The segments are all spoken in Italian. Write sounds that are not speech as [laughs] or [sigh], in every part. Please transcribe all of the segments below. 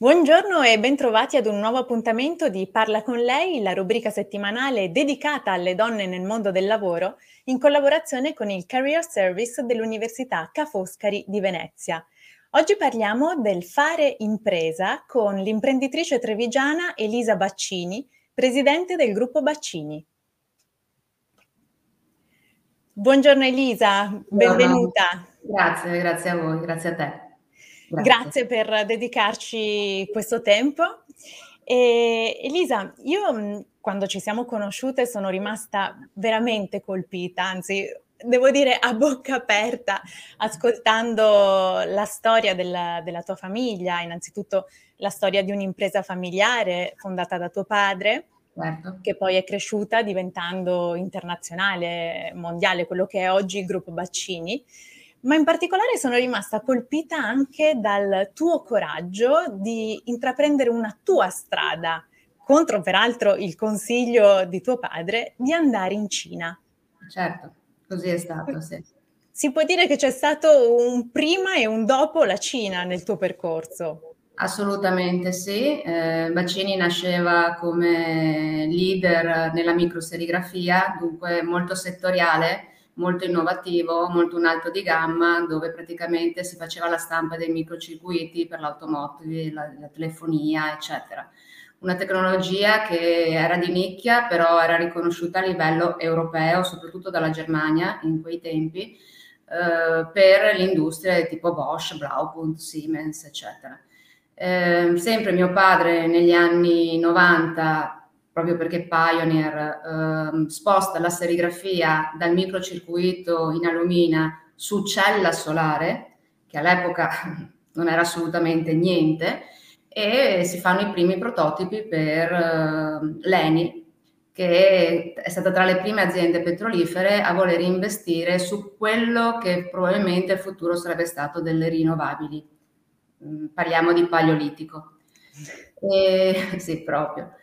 Buongiorno e bentrovati ad un nuovo appuntamento di Parla con lei, la rubrica settimanale dedicata alle donne nel mondo del lavoro, in collaborazione con il Career Service dell'Università Ca' Foscari di Venezia. Oggi parliamo del fare impresa con l'imprenditrice trevigiana Elisa Baccini, presidente del gruppo Baccini. Buongiorno Elisa, benvenuta. Grazie, grazie a voi, grazie a te. Grazie. Grazie per dedicarci questo tempo. E, Elisa, io quando ci siamo conosciute sono rimasta veramente colpita, anzi devo dire a bocca aperta, ascoltando la storia della, della tua famiglia, innanzitutto la storia di un'impresa familiare fondata da tuo padre, certo. che poi è cresciuta diventando internazionale, mondiale, quello che è oggi il gruppo Baccini ma in particolare sono rimasta colpita anche dal tuo coraggio di intraprendere una tua strada, contro peraltro il consiglio di tuo padre, di andare in Cina. Certo, così è stato, sì. Si può dire che c'è stato un prima e un dopo la Cina nel tuo percorso? Assolutamente sì, eh, Bacini nasceva come leader nella microserigrafia, dunque molto settoriale, molto innovativo, molto un alto di gamma, dove praticamente si faceva la stampa dei microcircuiti per l'automotive, la, la telefonia, eccetera. Una tecnologia che era di nicchia, però era riconosciuta a livello europeo, soprattutto dalla Germania in quei tempi, eh, per l'industria tipo Bosch, Blaupunkt, Siemens, eccetera. Eh, sempre mio padre negli anni 90 proprio perché Pioneer eh, sposta la serigrafia dal microcircuito in alumina su cella solare, che all'epoca [laughs] non era assolutamente niente, e si fanno i primi prototipi per eh, l'ENI, che è stata tra le prime aziende petrolifere a voler investire su quello che probabilmente il futuro sarebbe stato delle rinnovabili. Mm, parliamo di paleolitico. [laughs] E, [laughs] sì, proprio.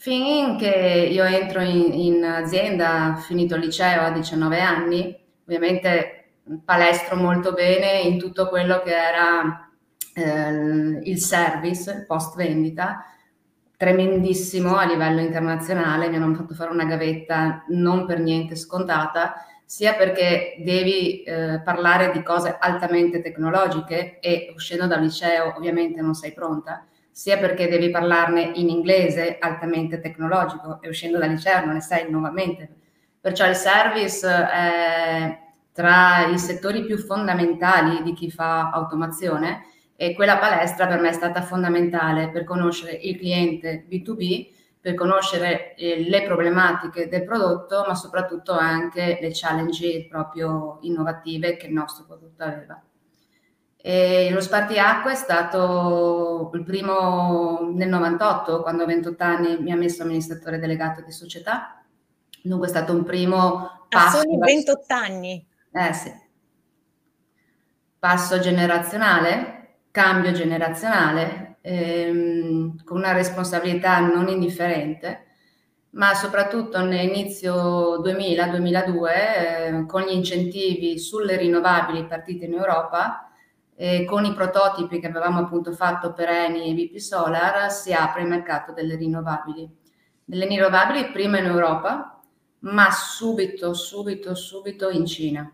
Finché io entro in, in azienda, finito il liceo a 19 anni, ovviamente palestro molto bene in tutto quello che era eh, il service post vendita, tremendissimo a livello internazionale, mi hanno fatto fare una gavetta non per niente scontata, sia perché devi eh, parlare di cose altamente tecnologiche e uscendo dal liceo ovviamente non sei pronta, sia perché devi parlarne in inglese altamente tecnologico e uscendo dal liceo non ne sai nuovamente. Perciò il service è tra i settori più fondamentali di chi fa automazione e quella palestra per me è stata fondamentale per conoscere il cliente B2B, per conoscere eh, le problematiche del prodotto, ma soprattutto anche le challenge proprio innovative che il nostro prodotto aveva. E lo spartiacque è stato il primo nel 98, quando a 28 anni mi ha messo amministratore delegato di società. Dunque è stato un primo passo. A soli 28 anni? Eh sì. Passo generazionale, cambio generazionale, ehm, con una responsabilità non indifferente, ma soprattutto nell'inizio 2000-2002, eh, con gli incentivi sulle rinnovabili partite in Europa, eh, con i prototipi che avevamo appunto fatto per Eni e VP Solar si apre il mercato delle rinnovabili. Delle rinnovabili prima in Europa, ma subito, subito, subito in Cina.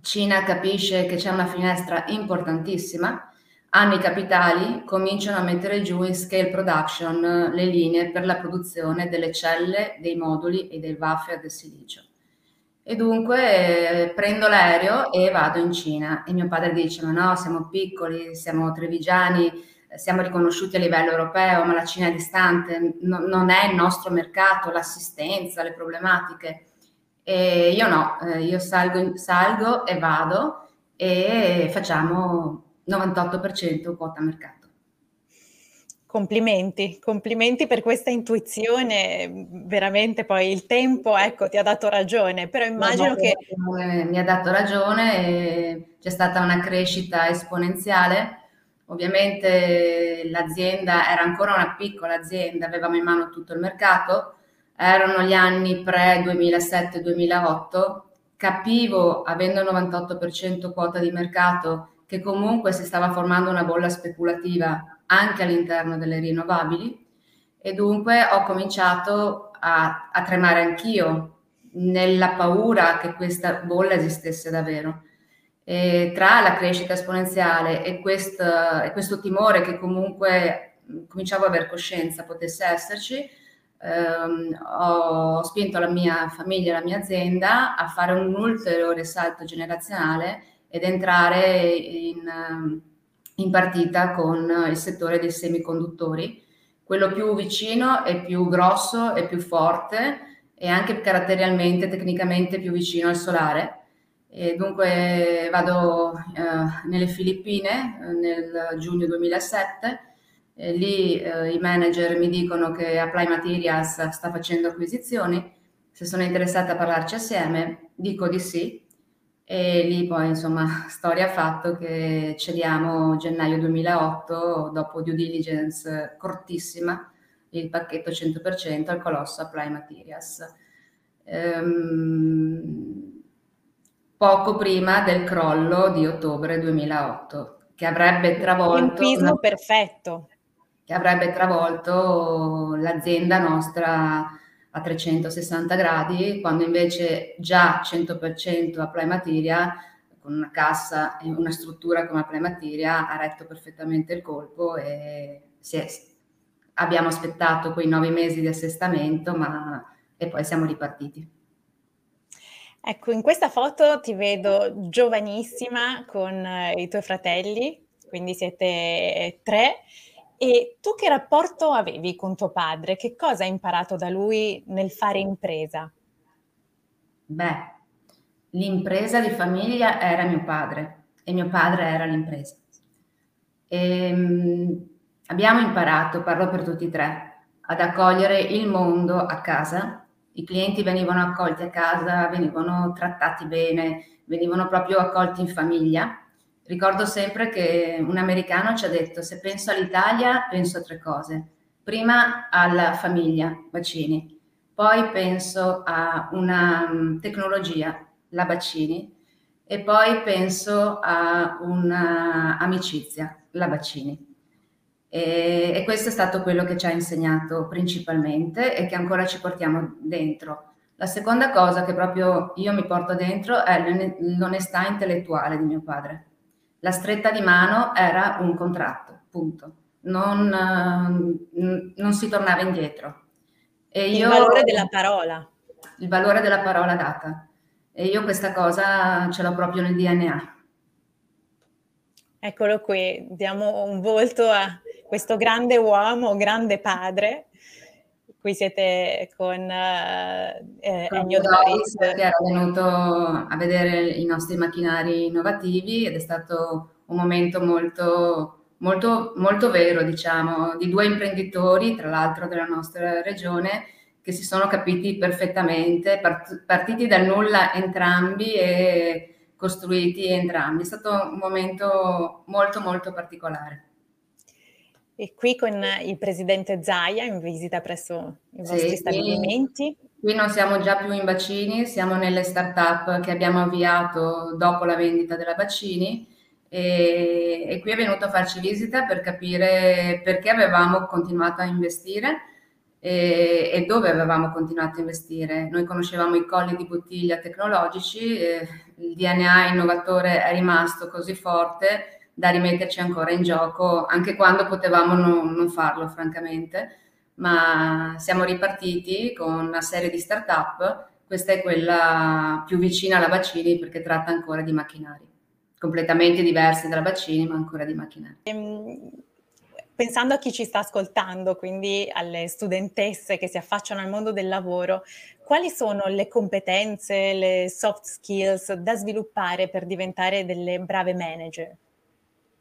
Cina capisce che c'è una finestra importantissima, hanno i capitali, cominciano a mettere giù in scale production le linee per la produzione delle celle, dei moduli e dei wafer del silicio. E dunque eh, prendo l'aereo e vado in Cina. E mio padre dice: Ma no, siamo piccoli, siamo trevigiani, siamo riconosciuti a livello europeo, ma la Cina è distante, no, non è il nostro mercato, l'assistenza, le problematiche. E io no, eh, io salgo, salgo e vado e facciamo 98% quota mercato. Complimenti, complimenti per questa intuizione, veramente poi il tempo, ecco, ti ha dato ragione, però immagino che... Mi ha dato ragione c'è stata una crescita esponenziale. Ovviamente l'azienda era ancora una piccola azienda, avevamo in mano tutto il mercato, erano gli anni pre-2007-2008, capivo, avendo il 98% quota di mercato, che comunque si stava formando una bolla speculativa anche all'interno delle rinnovabili e dunque ho cominciato a, a tremare anch'io nella paura che questa bolla esistesse davvero. E tra la crescita esponenziale e, quest, e questo timore che comunque cominciavo ad avere coscienza potesse esserci, ehm, ho spinto la mia famiglia e la mia azienda a fare un ulteriore salto generazionale ed entrare in in partita con il settore dei semiconduttori, quello più vicino e più grosso e più forte e anche caratterialmente, tecnicamente più vicino al solare. E dunque vado eh, nelle Filippine eh, nel giugno 2007, e lì eh, i manager mi dicono che Apply Materials sta facendo acquisizioni, se sono interessata a parlarci assieme, dico di sì e lì poi, insomma, [laughs] storia ha fatto che cediamo gennaio 2008, dopo due diligence cortissima, il pacchetto 100% al colosso Apply Materials. Ehm, poco prima del crollo di ottobre 2008, che avrebbe travolto... Tempismo perfetto. Che avrebbe travolto l'azienda nostra a 360 gradi, quando invece già 100% Apply Materia, con una cassa e una struttura come Apply Materia, ha retto perfettamente il colpo e è, abbiamo aspettato quei nove mesi di assestamento, ma e poi siamo ripartiti. Ecco, in questa foto ti vedo giovanissima con eh, i tuoi fratelli, quindi siete tre. E tu che rapporto avevi con tuo padre? Che cosa hai imparato da lui nel fare impresa? Beh, l'impresa di famiglia era mio padre e mio padre era l'impresa. E, um, abbiamo imparato, parlo per tutti e tre, ad accogliere il mondo a casa. I clienti venivano accolti a casa, venivano trattati bene, venivano proprio accolti in famiglia Ricordo sempre che un americano ci ha detto se penso all'Italia penso a tre cose. Prima alla famiglia, vaccini, poi penso a una um, tecnologia, la vaccini, e poi penso a un'amicizia, la vaccini. E, e, questo è stato quello che ci ha insegnato principalmente e che ancora ci portiamo dentro. La seconda cosa che proprio io mi porto dentro è l'onestà intellettuale di mio padre la stretta di mano era un contratto, punto. Non, non si tornava indietro. E il io, valore della parola. Il valore della parola data. E io questa cosa ce l'ho proprio nel DNA. Eccolo qui, diamo un volto a questo grande uomo, grande padre, qui siete con eh, eh Ennio Doris che era venuto a vedere i nostri macchinari innovativi ed è stato un momento molto, molto, molto vero, diciamo, di due imprenditori, tra l'altro della nostra regione, che si sono capiti perfettamente, part- partiti dal nulla entrambi e costruiti entrambi. È stato un momento molto, molto particolare. E qui con il presidente Zaia in visita presso i vostri sì, stabilimenti. Qui, qui non siamo già più in Bacini, siamo nelle start-up che abbiamo avviato dopo la vendita della Bacini e, e qui è venuto a farci visita per capire perché avevamo continuato a investire e, e, dove avevamo continuato a investire. Noi conoscevamo i colli di bottiglia tecnologici, il DNA innovatore è rimasto così forte da rimetterci ancora in gioco, anche quando potevamo non, non farlo, francamente. Ma siamo ripartiti con una serie di start-up, questa è quella più vicina alla Bacini perché tratta ancora di macchinari, completamente diversi dalla Bacini, ma ancora di macchinari. Ehm, pensando a chi ci sta ascoltando, quindi alle studentesse che si affacciano al mondo del lavoro, quali sono le competenze, le soft skills da sviluppare per diventare delle brave manager?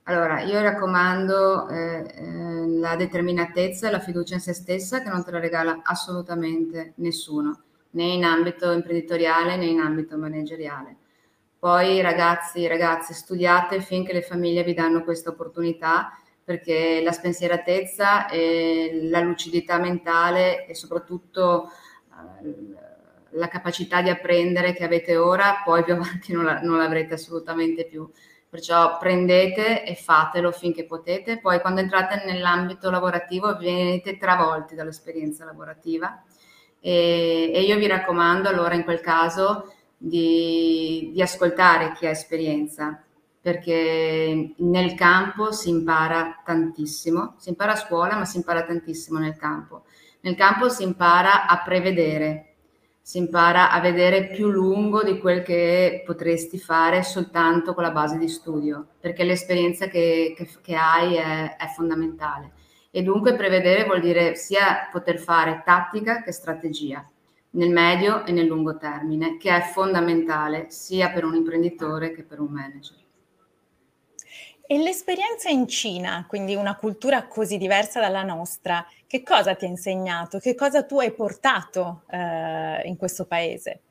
Allora, io raccomando eh, eh, la determinatezza e la fiducia in se stessa che non te la regala assolutamente nessuno, né in ambito imprenditoriale né in ambito manageriale. Poi ragazzi, ragazzi, studiate finché le famiglie vi danno questa opportunità perché la spensieratezza e la lucidità mentale e soprattutto eh, la capacità di apprendere che avete ora, poi più avanti non, la, non l'avrete assolutamente più. Perciò prendete e fatelo finché potete, poi quando entrate nell'ambito lavorativo venite travolti dall'esperienza lavorativa. E, e io vi raccomando allora in quel caso di, di ascoltare chi ha esperienza, perché nel campo si impara tantissimo, si impara a scuola ma si impara tantissimo nel campo. Nel campo si impara a prevedere, si impara a vedere più lungo di quel che potresti fare soltanto con la base di studio, perché l'esperienza che, che, che hai è, è, fondamentale. E dunque prevedere vuol dire sia poter fare tattica che strategia, nel medio e nel lungo termine, che è fondamentale sia per un imprenditore che per un manager. E l'esperienza in Cina, quindi una cultura così diversa dalla nostra, che cosa ti ha insegnato? Che cosa tu hai portato eh, in questo paese?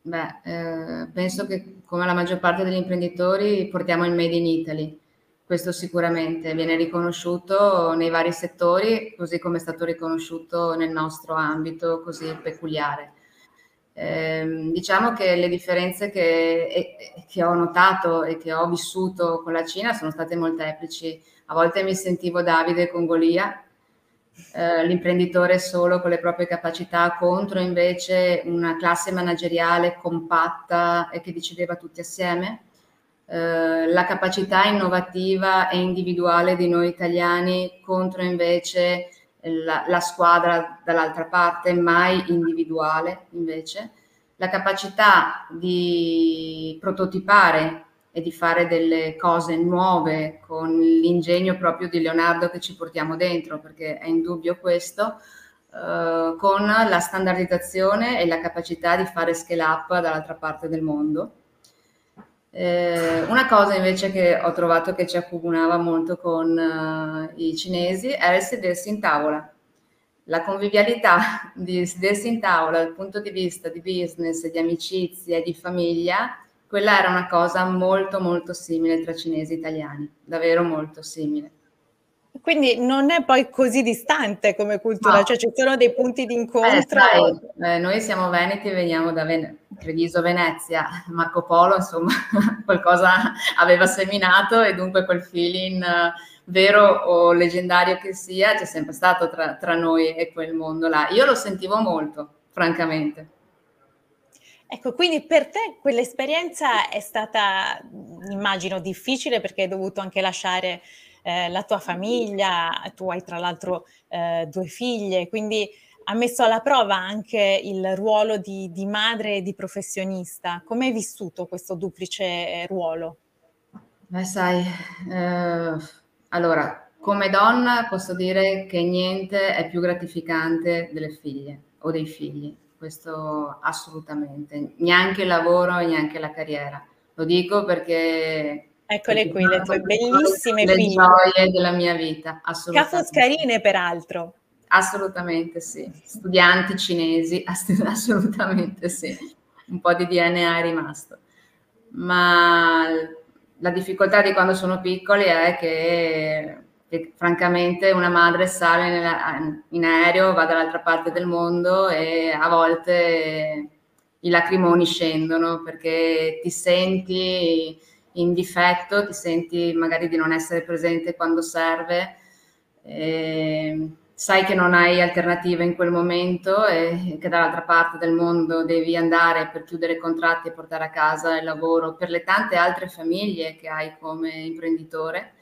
Beh, eh, penso che come la maggior parte degli imprenditori portiamo il Made in Italy. Questo sicuramente viene riconosciuto nei vari settori, così come è stato riconosciuto nel nostro ambito così peculiare. Eh, diciamo che le differenze che, che, ho notato e che ho vissuto con la Cina sono state molteplici. A volte mi sentivo Davide con Golia, eh, l'imprenditore solo con le proprie capacità contro invece una classe manageriale compatta e che decideva tutti assieme. Eh, la capacità innovativa e individuale di noi italiani contro invece la, la squadra dall'altra parte, mai individuale invece, la capacità di prototipare e di fare delle cose nuove con l'ingegno proprio di Leonardo che ci portiamo dentro, perché è indubbio questo, eh, con la standardizzazione e la capacità di fare scale up dall'altra parte del mondo eh, una cosa invece che ho trovato che ci accomunava molto con uh, i cinesi era il sedersi in tavola. La convivialità [laughs] di sedersi in tavola dal punto di vista di business, di amicizia e di famiglia, quella era una cosa molto molto simile tra cinesi e italiani, davvero molto simile. Quindi non è poi così distante come cultura, no. cioè ci sono dei punti di incontro. Eh, eh, noi siamo veneti e veniamo da Ven- Treviso, Venezia, Marco Polo, insomma, [laughs] qualcosa aveva seminato e dunque quel feeling uh, vero o leggendario che sia c'è sempre stato tra, tra noi e quel mondo là. Io lo sentivo molto, francamente. Ecco, quindi per te quell'esperienza è stata, immagino, difficile perché hai dovuto anche lasciare eh, la tua famiglia, tu hai tra l'altro eh, due figlie, quindi ha messo alla prova anche il ruolo di, di madre e di professionista. Come hai vissuto questo duplice ruolo? Beh, sai, eh, allora, come donna posso dire che niente è più gratificante delle figlie o dei figli, questo assolutamente, neanche il lavoro e neanche la carriera. Lo dico perché Eccole qui, le tue bellissime le figlie. gioie della mia vita, assolutamente. Cafoscarine peraltro. Assolutamente sì, studianti cinesi, [laughs] assolutamente sì, un po' di DNA è rimasto. Ma la difficoltà di quando sono piccoli è che, che francamente una madre sale nella, in aereo, va dall'altra parte del mondo e a volte i lacrimoni scendono perché ti senti in difetto, ti senti magari di non essere presente quando serve, eh, sai che non hai alternative in quel momento e che dall'altra parte del mondo devi andare per chiudere contratti e portare a casa il lavoro per le tante altre famiglie che hai come imprenditore.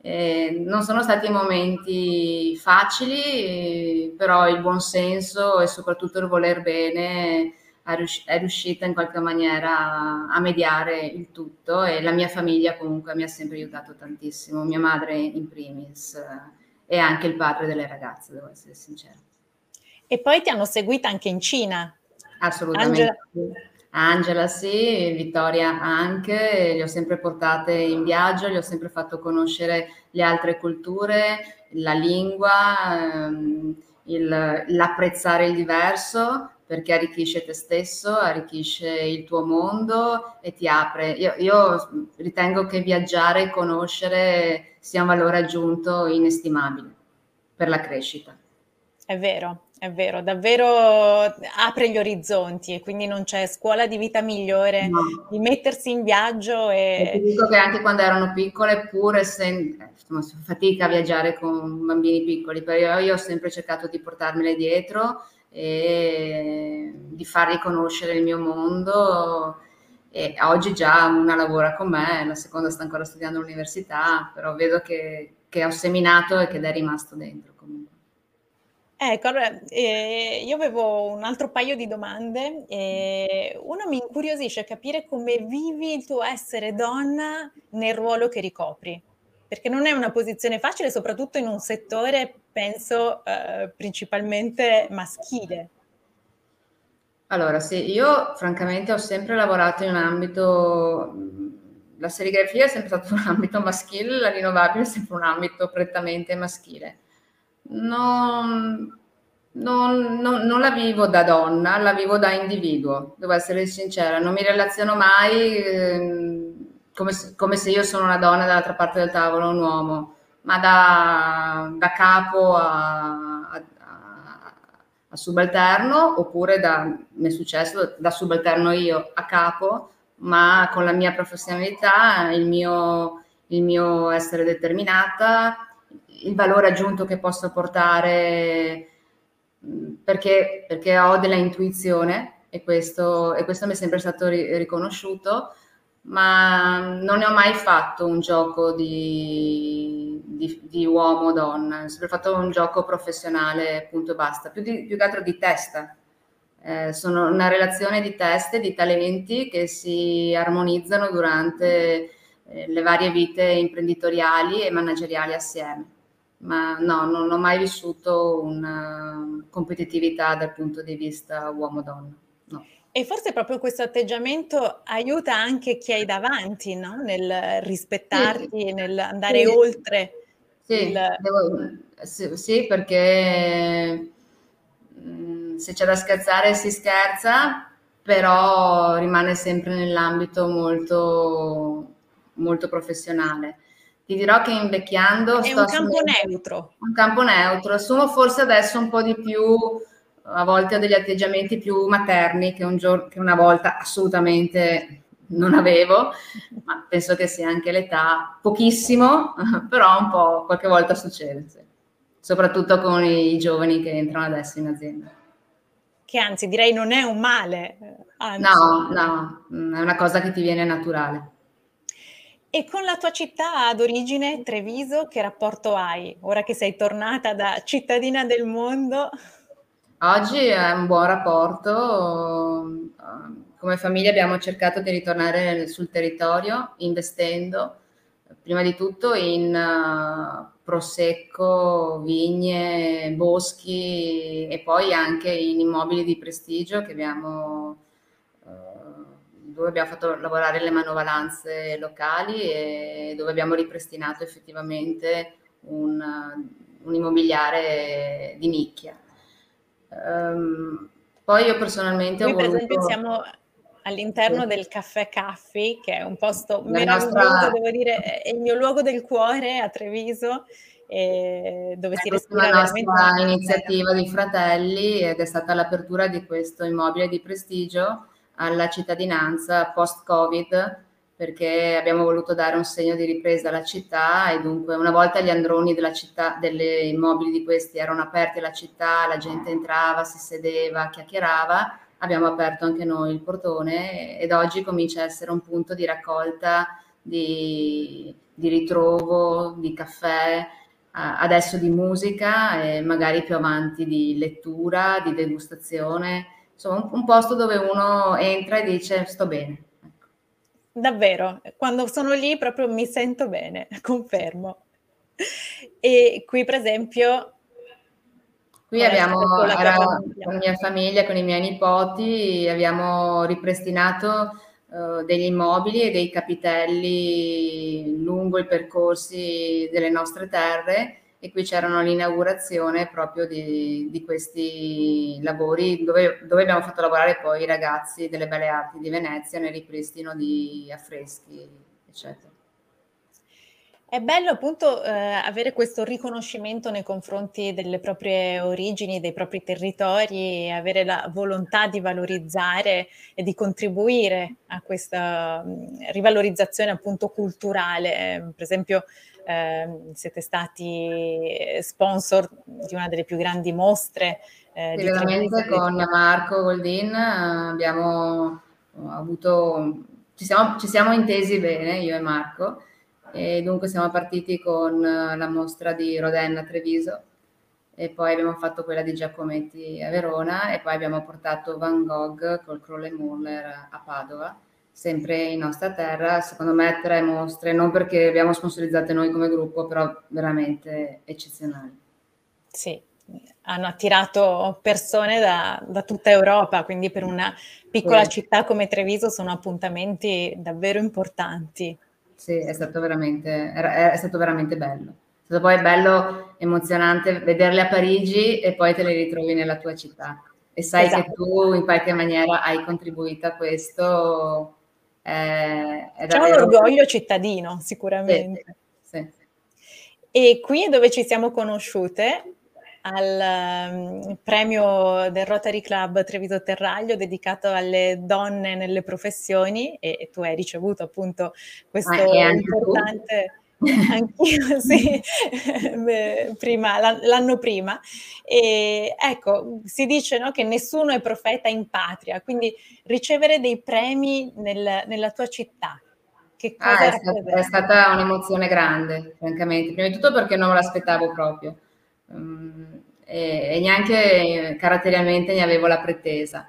Eh, non sono stati momenti facili, però il buon senso e soprattutto il voler bene è riuscita in qualche maniera a mediare il tutto e la mia famiglia comunque mi ha sempre aiutato tantissimo, mia madre in primis eh, e anche il padre delle ragazze, devo essere sincera. E poi ti hanno seguita anche in Cina. Assolutamente. Angela, Angela sì, Vittoria anche, li ho sempre portate in viaggio, li ho sempre fatto conoscere le altre culture, la lingua, ehm, il, l'apprezzare il diverso perché arricchisce te stesso, arricchisce il tuo mondo e ti apre. Io, io ritengo che viaggiare e conoscere sia un valore aggiunto inestimabile per la crescita. È vero, è vero, davvero apre gli orizzonti e quindi non c'è scuola di vita migliore no. di mettersi in viaggio e... e... ti dico che anche quando erano piccole, pur essendo fatica a viaggiare con bambini piccoli, però io ho sempre cercato di portarmele dietro e di fargli conoscere il mio mondo e oggi già una lavora con me, la seconda sta ancora studiando all'università, però vedo che, che ho seminato e che è rimasto dentro comunque. Ecco, allora, eh, io avevo un altro paio di domande. Eh, una mi incuriosisce capire come vivi il tuo essere donna nel ruolo che ricopri, perché non è una posizione facile, soprattutto in un settore, penso, eh, principalmente maschile. Allora, sì, io francamente ho sempre lavorato in un ambito, la serigrafia è sempre stato [laughs] un ambito maschile, la rinnovabile è sempre un ambito prettamente maschile non, non, non, non, la vivo da donna, la vivo da individuo, devo essere sincera, non mi relaziono mai eh, come, se, come, se, io sono una donna dall'altra parte del tavolo, un uomo, ma da, da capo a, a, a, subalterno oppure da, mi è successo da subalterno io a capo, ma con la mia professionalità, il mio, il mio essere determinata, il valore aggiunto che posso portare perché, perché ho della intuizione e questo, e questo mi è sempre stato ri- riconosciuto, ma non ne ho mai fatto un gioco di, di, di uomo-donna, ho sempre fatto un gioco professionale, punto e basta, più, di, più che altro di testa. Eh, sono una relazione di teste, di talenti che si armonizzano durante eh, le varie vite imprenditoriali e manageriali assieme ma no, non ho mai vissuto una competitività dal punto di vista uomo-donna. E forse proprio questo atteggiamento aiuta anche chi hai davanti, no? nel rispettarti, sì. nel andare sì. oltre. Sì, il... devo, sì, sì, perché mh, mm, se c'è da scherzare si scherza, però rimane sempre nell'ambito molto, molto professionale. Ti dirò che invecchiando... È un campo neutro. Un campo neutro. Assumo forse adesso un po' di più, a volte ho degli atteggiamenti più materni che, un giorno, che una volta assolutamente non avevo, ma penso che sia anche l'età, pochissimo, [laughs] però un po' qualche volta succede, sì. soprattutto con i giovani che entrano adesso in azienda. Che anzi direi non è un male. Anzi. No, no, è una cosa che ti viene naturale. E con la tua città d'origine, Treviso, che rapporto hai ora che sei tornata da cittadina del mondo? Oggi è un buon rapporto. Come famiglia abbiamo cercato di ritornare sul territorio investendo prima di tutto in uh, prosecco, vigne, boschi e poi anche in immobili di prestigio abbiamo dove abbiamo fatto lavorare le manovalanze locali e dove abbiamo ripristinato effettivamente un, un immobiliare di nicchia. Um, poi io personalmente Noi ho voluto... per esempio siamo all'interno sì. del Caffè Caffi, che è un posto La meraviglioso, nostra... devo dire, è il mio luogo del cuore a Treviso, dove è si respira la nostra iniziativa di fratelli ed è stata l'apertura di questo immobile di prestigio alla cittadinanza post-Covid perché abbiamo voluto dare un segno di ripresa alla città e dunque una volta gli androni della città, delle immobili di questi erano aperti alla città, la gente entrava, si sedeva, chiacchierava, abbiamo aperto anche noi il portone ed oggi comincia a essere un punto di raccolta, di, di ritrovo, di caffè, adesso di musica e magari più avanti di lettura, di degustazione insomma un, un posto dove uno entra e dice sto bene. Davvero, quando sono lì proprio mi sento bene, [laughs] confermo. E qui per esempio Qui abbiamo, la, con la mia famiglia, con i miei nipoti, abbiamo ripristinato uh, degli immobili e dei capitelli lungo i percorsi delle nostre terre e qui c'erano l'inaugurazione proprio di, di questi lavori dove, dove, abbiamo fatto lavorare poi i ragazzi delle Belle Arti di Venezia nel ripristino di affreschi, eccetera. È bello appunto eh, avere questo riconoscimento nei confronti delle proprie origini, dei propri territori, avere la volontà di valorizzare e di contribuire a questa mh, mm, rivalorizzazione appunto culturale. Per esempio eh, siete stati sponsor di una delle più grandi mostre. Eh, Veramente con Marco Goldin abbiamo avuto, ci siamo, ci siamo intesi bene, io e Marco e dunque siamo partiti con eh, la mostra di Rodin a Treviso e poi abbiamo fatto quella di Giacometti a Verona e poi abbiamo portato Van Gogh col Crowley Muller a Padova, sempre in nostra terra, secondo me tre mostre, non perché le abbiamo sponsorizzate noi come gruppo, però veramente eccezionali. Sì, hanno attirato persone da, da, tutta Europa, quindi per una piccola sì. città come Treviso sono appuntamenti davvero importanti sì, è stato veramente, è stato veramente bello. È stato poi bello, emozionante vederle a Parigi e poi te le ritrovi nella tua città. E sai esatto. che tu in qualche maniera hai contribuito a questo. Eh, C'è un orgoglio cittadino, sicuramente. Sì, sì. E qui è dove ci siamo conosciute, al um, premio del Rotary Club Treviso Terraglio dedicato alle donne nelle professioni e, e tu hai ricevuto appunto questo ah, importante... Anch'io, [laughs] sì, prima, l'anno prima. E ecco, si dice no, che nessuno è profeta in patria, quindi ricevere dei premi nel, nella tua città, che ah, cosa ah, è, stata, è stata un'emozione grande, francamente. Prima di tutto perché non me l'aspettavo proprio. Um, e, e, neanche caratterialmente ne avevo la pretesa.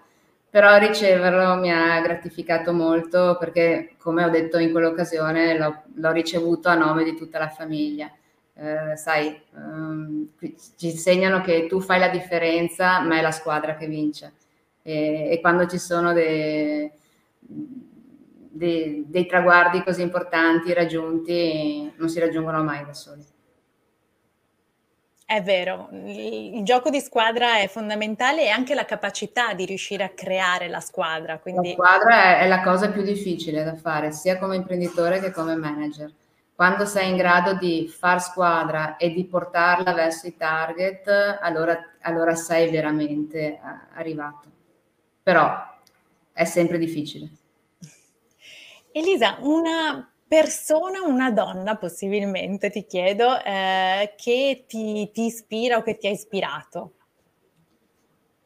Però riceverlo mi ha gratificato molto perché, come ho detto in quell'occasione, l'ho, l'ho ricevuto a nome di tutta la famiglia. Eh, sai, um, ci insegnano che tu fai la differenza, ma è la squadra che vince. E, e quando ci sono dei, dei, dei traguardi così importanti raggiunti, non si raggiungono mai da soli. È vero, il gioco di squadra è fondamentale e anche la capacità di riuscire a creare la squadra. Quindi... La squadra è, la cosa più difficile da fare, sia come imprenditore che come manager. Quando sei in grado di far squadra e di portarla verso i target, allora, allora sei veramente eh, arrivato. Però è sempre difficile. Elisa, una persona, una donna possibilmente, ti chiedo, eh, che ti, ti, ispira o che ti ha ispirato?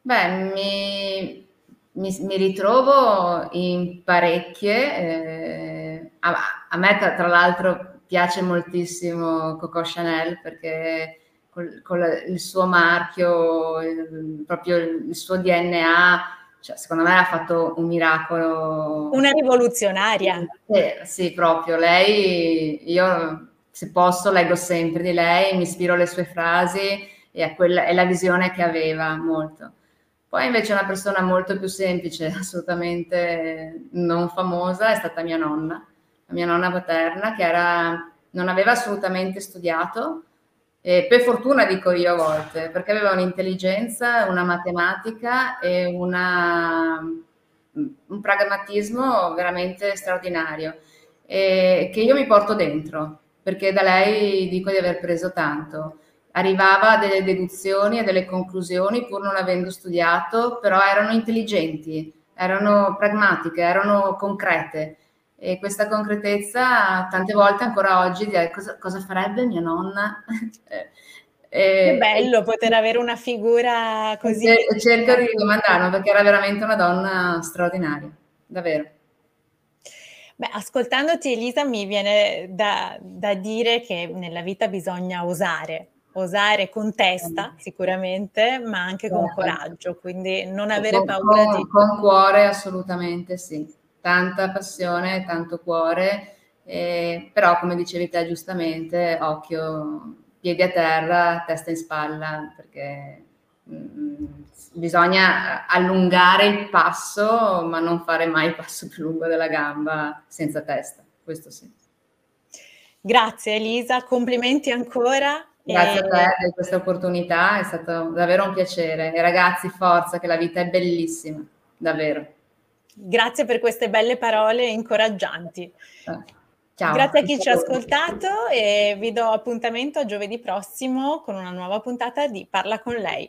Beh, mi, mi, mi ritrovo in parecchie. Eh, a, a, me, tra, tra, l'altro, piace moltissimo Coco Chanel perché con, con il suo marchio, il, proprio il suo DNA cioè, secondo me ha fatto un miracolo. Una rivoluzionaria. Eh, sì, proprio. Lei, io se posso leggo sempre di lei, mi ispiro alle sue frasi e a quella, è la visione che aveva molto. Poi invece una persona molto più semplice, [laughs] assolutamente non famosa, è stata mia nonna, la mia nonna paterna, che era, non aveva assolutamente studiato, e per fortuna dico io a volte, perché aveva un'intelligenza, una matematica e una, un pragmatismo veramente straordinario, e che io mi porto dentro, perché da lei dico di aver preso tanto. Arrivava a delle deduzioni, a delle conclusioni, pur non avendo studiato, però erano intelligenti, erano pragmatiche, erano concrete e questa concretezza tante volte ancora oggi di cosa, cosa farebbe mia nonna. [laughs] e, che bello poter avere una figura così. Cerco di domandarlo perché era veramente una donna straordinaria, davvero. Beh, ascoltandoti Elisa mi viene da, da dire che nella vita bisogna osare, osare con testa sicuramente, ma anche con certo. coraggio, quindi non avere con, paura con, di... Con cuore assolutamente sì tanta passione, tanto cuore, eh, però come dicevi te giustamente, occhio, piedi a terra, testa in spalla, perché mm, bisogna allungare il passo, ma non fare mai il passo più lungo della gamba senza testa, questo sì. Grazie Elisa, complimenti ancora. Grazie e... a te per questa opportunità, è stato davvero un piacere. E ragazzi, forza, che la vita è bellissima, davvero. Grazie per queste belle parole incoraggianti. Eh, ciao. Grazie a chi ci ha ascoltato e vi do appuntamento a giovedì prossimo con una nuova puntata di Parla con lei.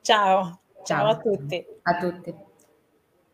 Ciao, ciao, ciao a tutti. A tutti.